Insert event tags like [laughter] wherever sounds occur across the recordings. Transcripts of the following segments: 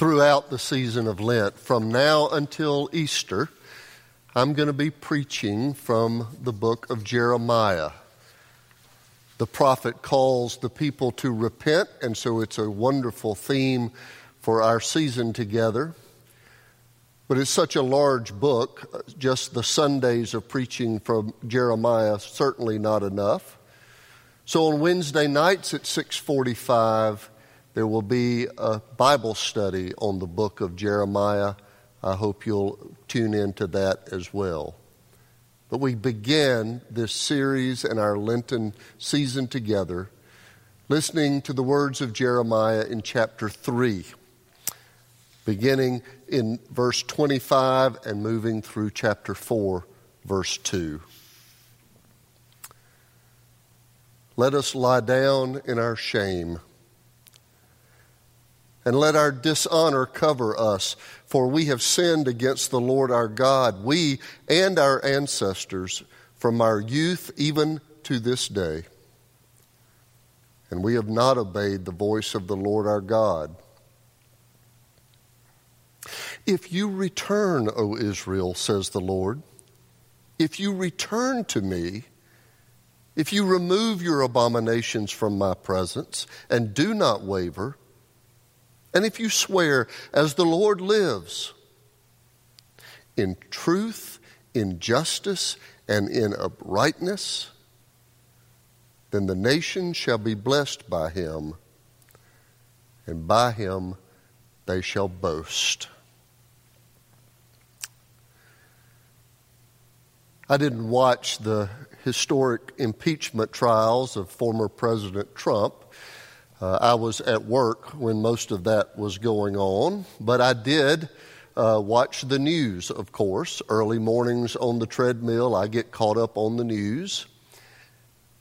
Throughout the season of Lent. From now until Easter, I'm going to be preaching from the book of Jeremiah. The prophet calls the people to repent, and so it's a wonderful theme for our season together. But it's such a large book, just the Sundays of preaching from Jeremiah certainly not enough. So on Wednesday nights at 645, there will be a Bible study on the book of Jeremiah. I hope you'll tune into that as well. But we begin this series and our Lenten season together listening to the words of Jeremiah in chapter 3, beginning in verse 25 and moving through chapter 4, verse 2. Let us lie down in our shame and let our dishonor cover us, for we have sinned against the Lord our God, we and our ancestors, from our youth even to this day. And we have not obeyed the voice of the Lord our God. If you return, O Israel, says the Lord, if you return to me, if you remove your abominations from my presence and do not waver, and if you swear, as the Lord lives, in truth, in justice, and in uprightness, then the nation shall be blessed by him, and by him they shall boast. I didn't watch the historic impeachment trials of former President Trump. Uh, I was at work when most of that was going on, but I did uh, watch the news, of course. Early mornings on the treadmill, I get caught up on the news.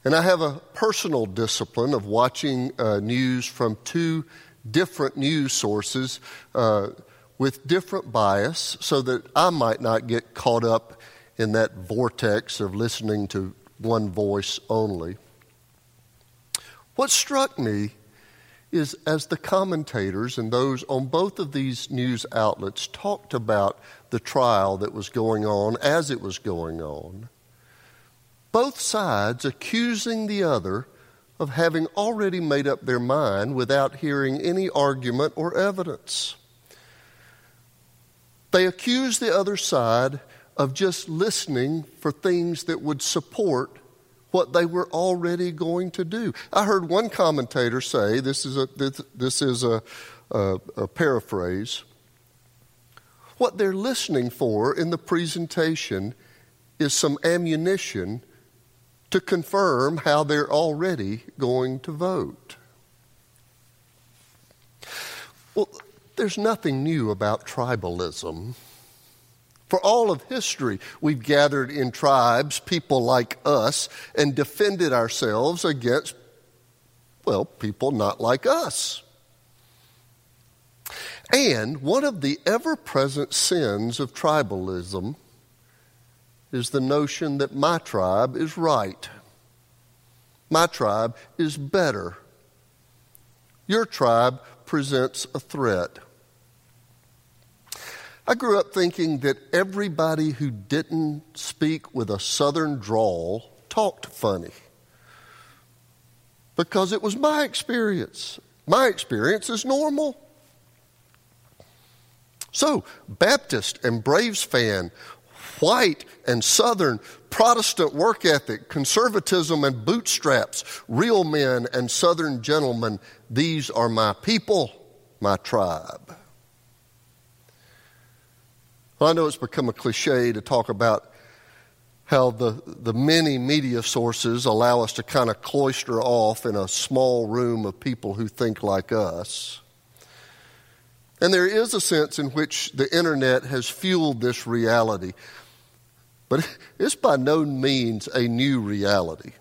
And I have a personal discipline of watching uh, news from two different news sources uh, with different bias so that I might not get caught up in that vortex of listening to one voice only. What struck me is as the commentators and those on both of these news outlets talked about the trial that was going on as it was going on, both sides accusing the other of having already made up their mind without hearing any argument or evidence. They accused the other side of just listening for things that would support what they were already going to do. I heard one commentator say this is a, this, this is a, a, a paraphrase. What they're listening for in the presentation is some ammunition to confirm how they're already going to vote. Well, there's nothing new about tribalism. For all of history, we've gathered in tribes, people like us, and defended ourselves against, well, people not like us. And one of the ever present sins of tribalism is the notion that my tribe is right. My tribe is better. Your tribe presents a threat. I grew up thinking that everybody who didn't speak with a southern drawl talked funny. Because it was my experience. My experience is normal. So, Baptist and Braves fan, white and southern, Protestant work ethic, conservatism and bootstraps, real men and southern gentlemen, these are my people, my tribe. Well, I know it's become a cliche to talk about how the, the many media sources allow us to kind of cloister off in a small room of people who think like us. And there is a sense in which the internet has fueled this reality. But [laughs] it's by no means a new reality.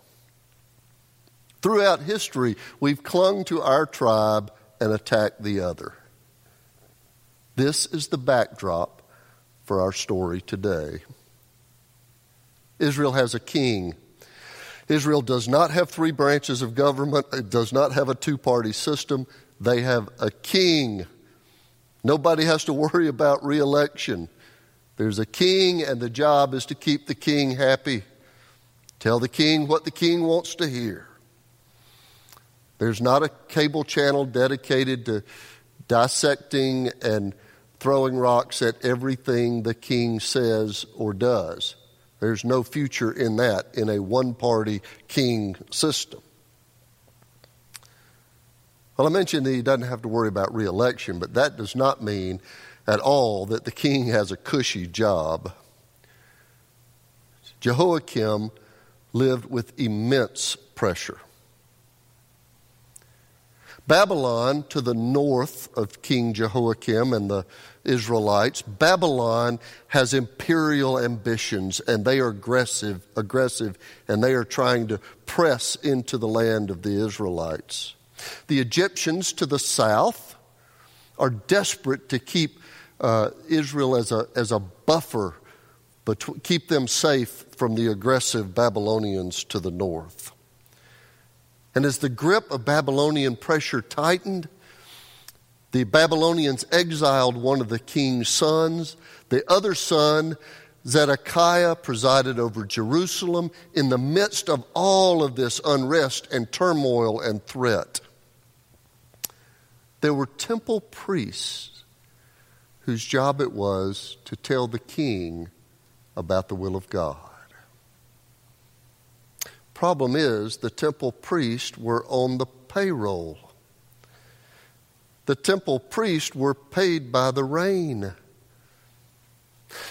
Throughout history, we've clung to our tribe and attacked the other. This is the backdrop for our story today. Israel has a king. Israel does not have three branches of government, it does not have a two party system. They have a king. Nobody has to worry about reelection. There's a king, and the job is to keep the king happy. Tell the king what the king wants to hear. There's not a cable channel dedicated to dissecting and throwing rocks at everything the king says or does. There's no future in that in a one party king system. Well, I mentioned that he doesn't have to worry about reelection, but that does not mean at all that the king has a cushy job. Jehoiakim lived with immense pressure. Babylon, to the north of King Jehoiakim and the Israelites, Babylon has imperial ambitions and they are aggressive, aggressive and they are trying to press into the land of the Israelites. The Egyptians to the south are desperate to keep uh, Israel as a, as a buffer, but keep them safe from the aggressive Babylonians to the north. And as the grip of Babylonian pressure tightened, the Babylonians exiled one of the king's sons. The other son, Zedekiah, presided over Jerusalem in the midst of all of this unrest and turmoil and threat. There were temple priests whose job it was to tell the king about the will of God. Problem is, the temple priests were on the payroll. The temple priests were paid by the reign.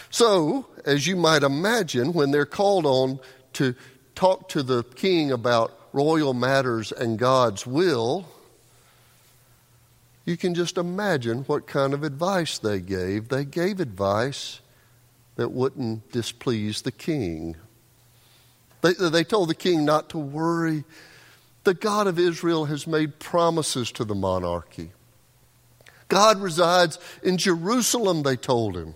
So, as you might imagine, when they're called on to talk to the king about royal matters and God's will, you can just imagine what kind of advice they gave. They gave advice that wouldn't displease the king. They, they told the king not to worry. The God of Israel has made promises to the monarchy. God resides in Jerusalem, they told him.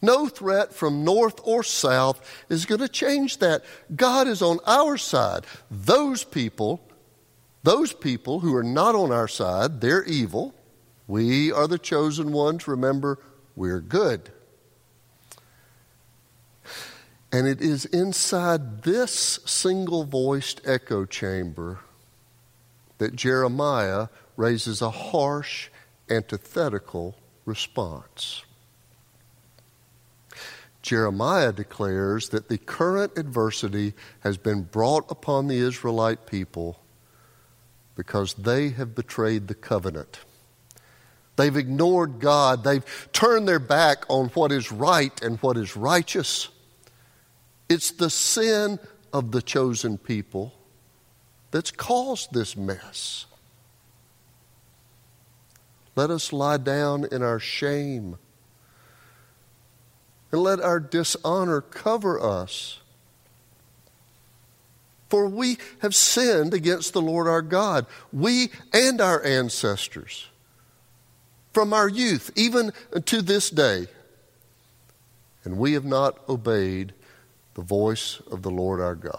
No threat from north or south is going to change that. God is on our side. Those people those people who are not on our side, they're evil. We are the chosen ones. Remember, we're good. And it is inside this single voiced echo chamber that Jeremiah raises a harsh, antithetical response. Jeremiah declares that the current adversity has been brought upon the Israelite people because they have betrayed the covenant. They've ignored God. They've turned their back on what is right and what is righteous. It's the sin of the chosen people that's caused this mess. Let us lie down in our shame and let our dishonor cover us. For we have sinned against the Lord our God, we and our ancestors, from our youth even to this day. And we have not obeyed the voice of the Lord our God.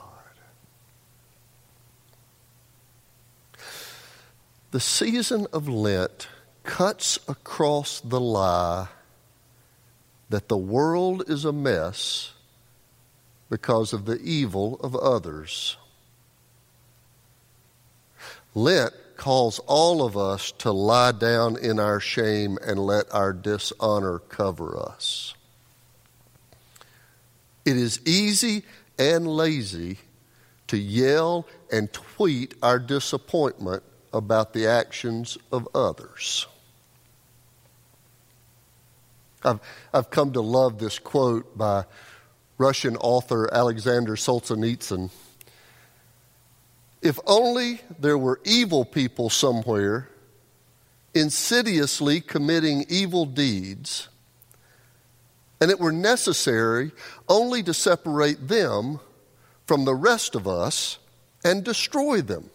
The season of Lent cuts across the lie that the world is a mess because of the evil of others. Lent calls all of us to lie down in our shame and let our dishonor cover us. It is easy and lazy to yell and tweet our disappointment about the actions of others. I've, I've come to love this quote by Russian author Alexander Solzhenitsyn. If only there were evil people somewhere, insidiously committing evil deeds, and it were necessary only to separate them from the rest of us and destroy them.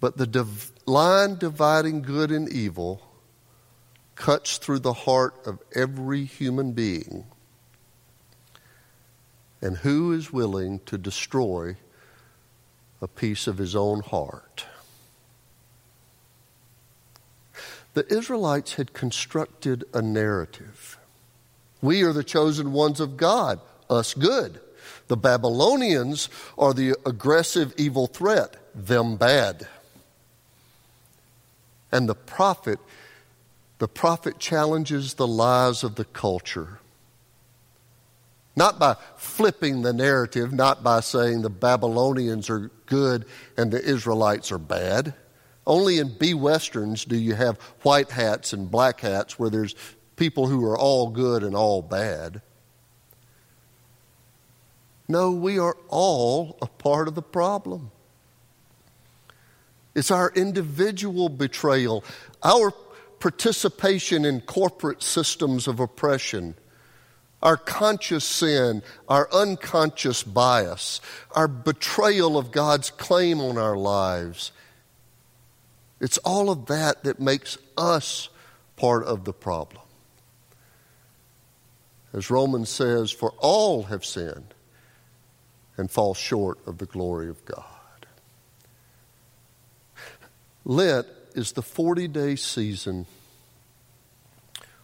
But the div- line dividing good and evil cuts through the heart of every human being. And who is willing to destroy a piece of his own heart? The Israelites had constructed a narrative. We are the chosen ones of God, us good. The Babylonians are the aggressive evil threat, them bad. And the prophet, the prophet challenges the lies of the culture. Not by flipping the narrative, not by saying the Babylonians are good and the Israelites are bad. Only in B Westerns do you have white hats and black hats where there's people who are all good and all bad. No, we are all a part of the problem. It's our individual betrayal, our participation in corporate systems of oppression, our conscious sin, our unconscious bias, our betrayal of God's claim on our lives. It's all of that that makes us part of the problem. As Romans says, for all have sinned and fall short of the glory of God. Lent is the 40 day season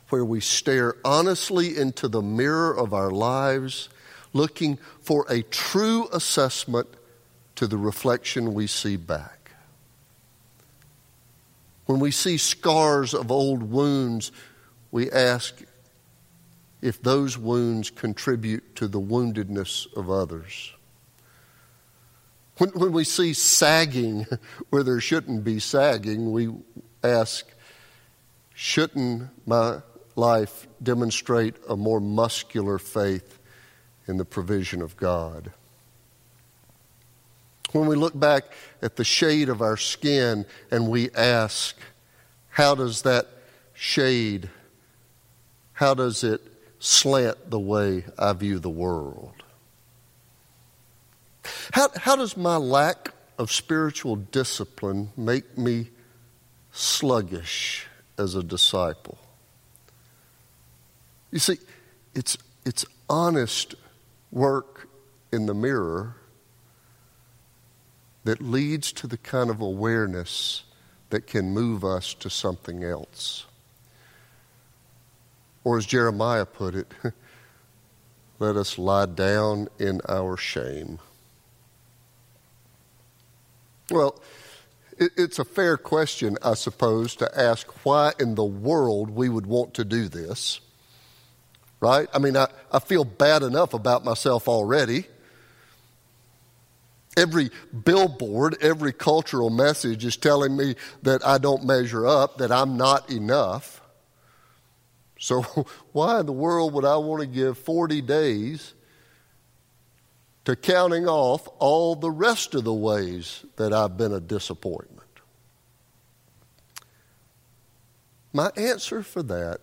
where we stare honestly into the mirror of our lives, looking for a true assessment to the reflection we see back. When we see scars of old wounds, we ask if those wounds contribute to the woundedness of others. When, when we see sagging [laughs] where there shouldn't be sagging, we ask, shouldn't my life demonstrate a more muscular faith in the provision of God? When we look back at the shade of our skin and we ask, how does that shade, how does it slant the way I view the world? How, how does my lack of spiritual discipline make me sluggish as a disciple? You see, it's, it's honest work in the mirror that leads to the kind of awareness that can move us to something else. Or as Jeremiah put it, [laughs] let us lie down in our shame. Well, it's a fair question, I suppose, to ask why in the world we would want to do this. Right? I mean, I, I feel bad enough about myself already. Every billboard, every cultural message is telling me that I don't measure up, that I'm not enough. So, [laughs] why in the world would I want to give 40 days to counting off all the rest of the ways that I've been a disappointment? My answer for that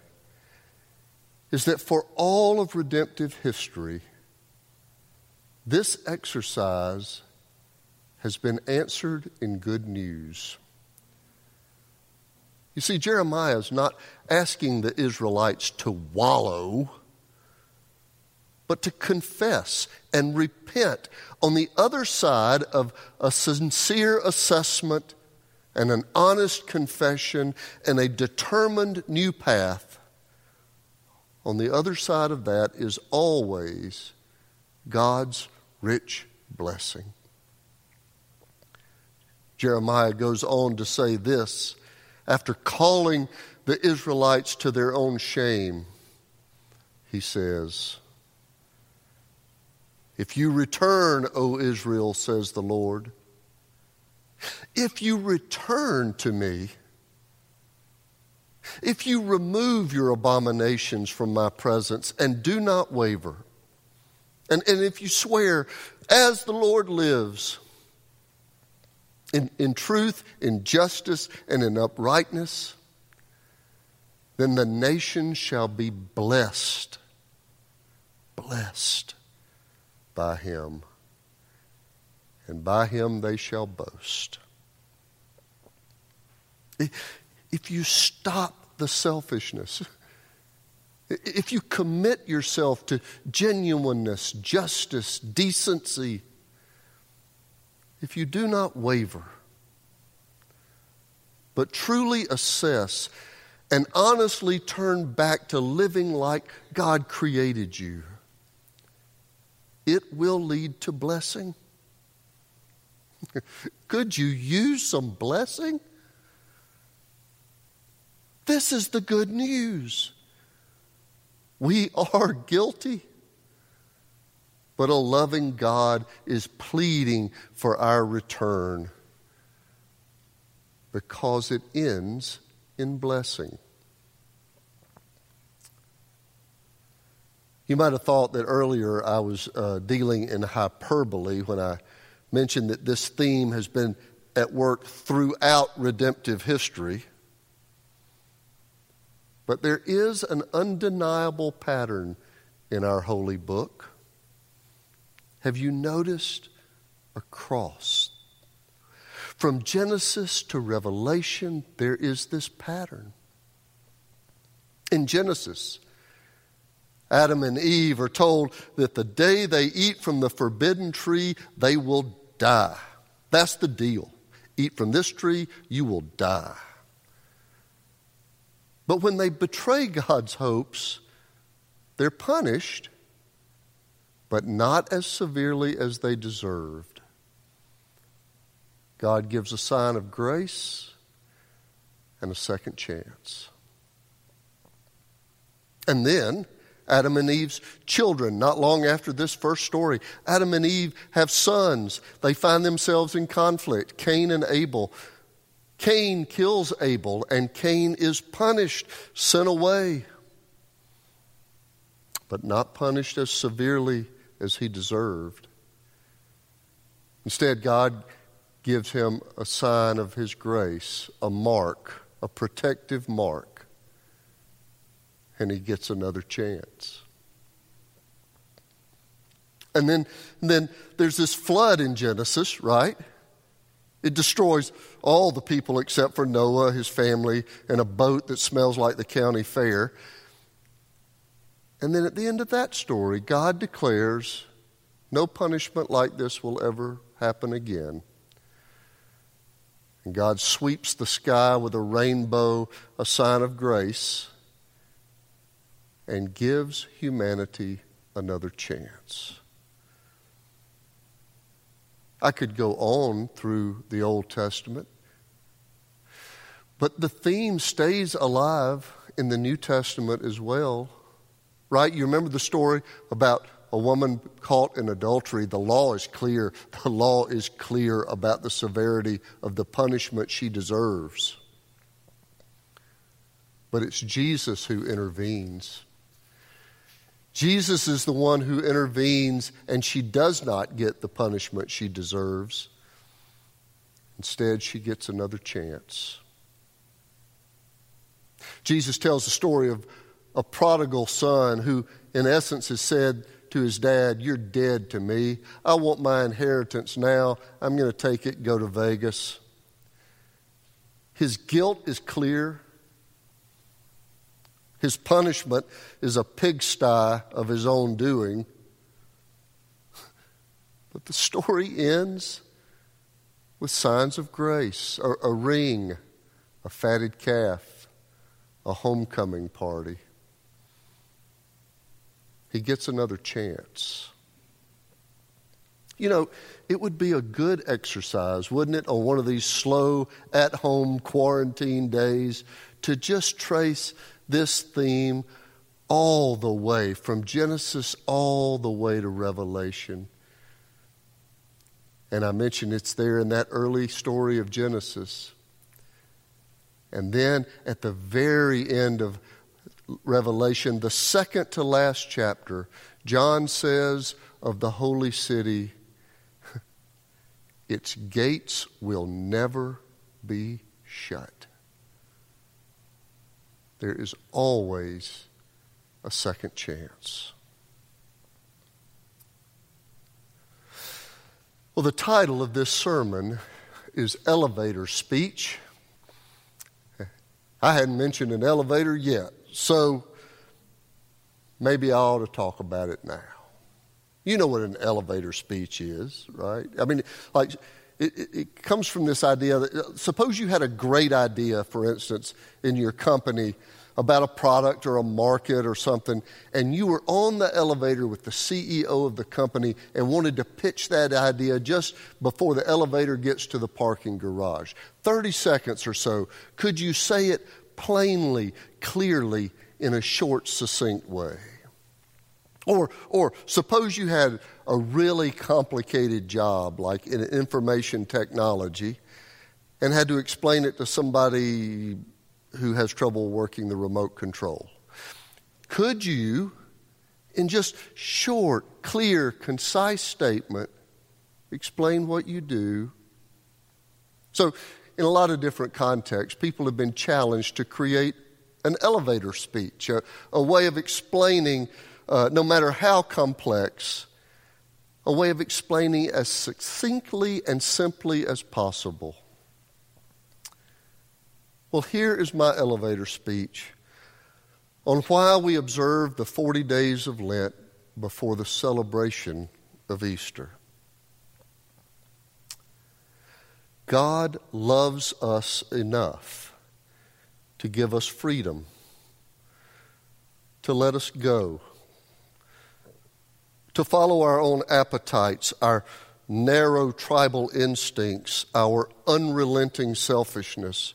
is that for all of redemptive history, this exercise has been answered in good news. You see, Jeremiah is not asking the Israelites to wallow but to confess and repent on the other side of a sincere assessment and an honest confession and a determined new path. On the other side of that is always God's rich blessing. Jeremiah goes on to say this after calling the Israelites to their own shame. He says, if you return, O Israel, says the Lord, if you return to me, if you remove your abominations from my presence and do not waver, and, and if you swear, as the Lord lives, in, in truth, in justice, and in uprightness, then the nation shall be blessed, blessed by him, and by him they shall boast. If you stop the selfishness, [laughs] if you commit yourself to genuineness, justice, decency, if you do not waver, but truly assess and honestly turn back to living like God created you, it will lead to blessing. [laughs] Could you use some blessing? This is the good news. We are guilty, but a loving God is pleading for our return because it ends in blessing. You might have thought that earlier I was uh, dealing in hyperbole when I mentioned that this theme has been at work throughout redemptive history. But there is an undeniable pattern in our holy book. Have you noticed a cross? From Genesis to Revelation, there is this pattern. In Genesis, Adam and Eve are told that the day they eat from the forbidden tree, they will die. That's the deal. Eat from this tree, you will die. But when they betray God's hopes, they're punished, but not as severely as they deserved. God gives a sign of grace and a second chance. And then, Adam and Eve's children, not long after this first story, Adam and Eve have sons. They find themselves in conflict Cain and Abel. Cain kills Abel, and Cain is punished, sent away, but not punished as severely as he deserved. Instead, God gives him a sign of his grace, a mark, a protective mark, and he gets another chance. And then, and then there's this flood in Genesis, right? It destroys all the people except for Noah, his family, and a boat that smells like the county fair. And then at the end of that story, God declares no punishment like this will ever happen again. And God sweeps the sky with a rainbow, a sign of grace, and gives humanity another chance. I could go on through the Old Testament, but the theme stays alive in the New Testament as well. Right? You remember the story about a woman caught in adultery, the law is clear. [laughs] The law is clear about the severity of the punishment she deserves. But it's Jesus who intervenes. Jesus is the one who intervenes, and she does not get the punishment she deserves. Instead, she gets another chance. Jesus tells the story of a prodigal son who, in essence, has said, to his dad, You're dead to me. I want my inheritance now. I'm going to take it, go to Vegas. His guilt is clear. His punishment is a pigsty of his own doing. But the story ends with signs of grace a, a ring, a fatted calf, a homecoming party he gets another chance. You know, it would be a good exercise, wouldn't it, on one of these slow, at home quarantine days to just trace this theme all the way, from Genesis all the way to Revelation. And I mentioned it's there in that early story of Genesis. And then at the very end of Revelation, the second to last chapter, John says of the holy city, [laughs] its gates will never be shut. There is always a second chance. Well, the title of this sermon is Elevator Speech. I hadn't mentioned an elevator yet, so maybe I ought to talk about it now. You know what an elevator speech is, right? I mean, like, it, it, comes from this idea that uh, suppose you had a great idea, for instance, in your company about a product or a market or something, and you were on the elevator with the CEO of the company and wanted to pitch that idea just before the elevator gets to the parking garage. 30 seconds or so, could you say it plainly, clearly, in a short, succinct way? Or, or suppose you had a really complicated job, like in information technology, and had to explain it to somebody who has trouble working the remote control. Could you, in just short, clear, concise statement, explain what you do? So, in a lot of different contexts, people have been challenged to create an elevator speech, a, a way of explaining, uh, no matter how complex, a way of explaining as succinctly and simply as possible. Well, here is my elevator speech on why we observe the 40 days of Lent before the celebration of Easter. God loves us enough to give us freedom, to let us go, to follow our own appetites, our narrow tribal instincts, our unrelenting selfishness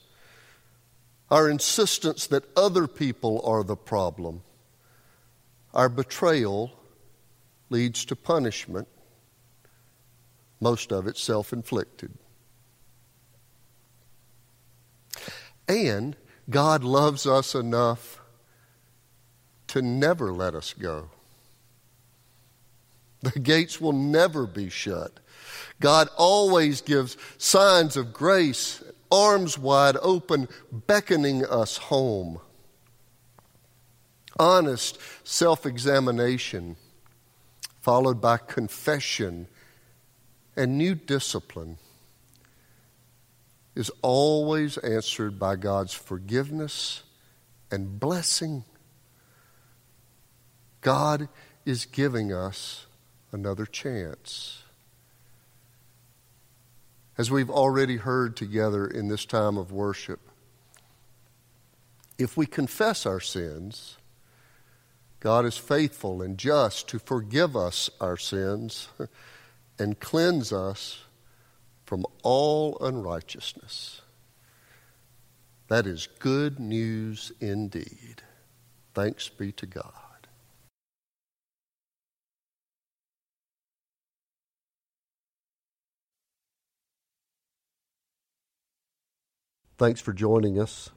our insistence that other people are the problem. Our betrayal leads to punishment, most of it self inflicted. And God loves us enough to never let us go. The gates will never be shut. God always gives signs of grace arms wide open, beckoning us home. Honest self examination, followed by confession and new discipline, is always answered by God's forgiveness and blessing. God is giving us another chance as we've already heard together in this time of worship. If we confess our sins, God is faithful and just to forgive us our sins [laughs] and cleanse us from all unrighteousness. That is good news indeed. Thanks be to God. Thanks for joining us.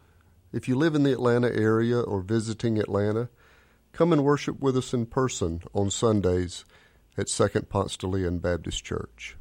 If you live in the Atlanta area or visiting Atlanta, come and worship with us in person on Sundays at Second Ponce Baptist Church.